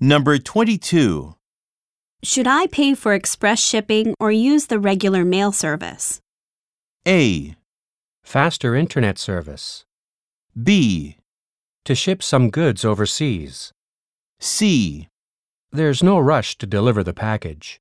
Number 22. Should I pay for express shipping or use the regular mail service? A. Faster internet service. B. To ship some goods overseas. C. There's no rush to deliver the package.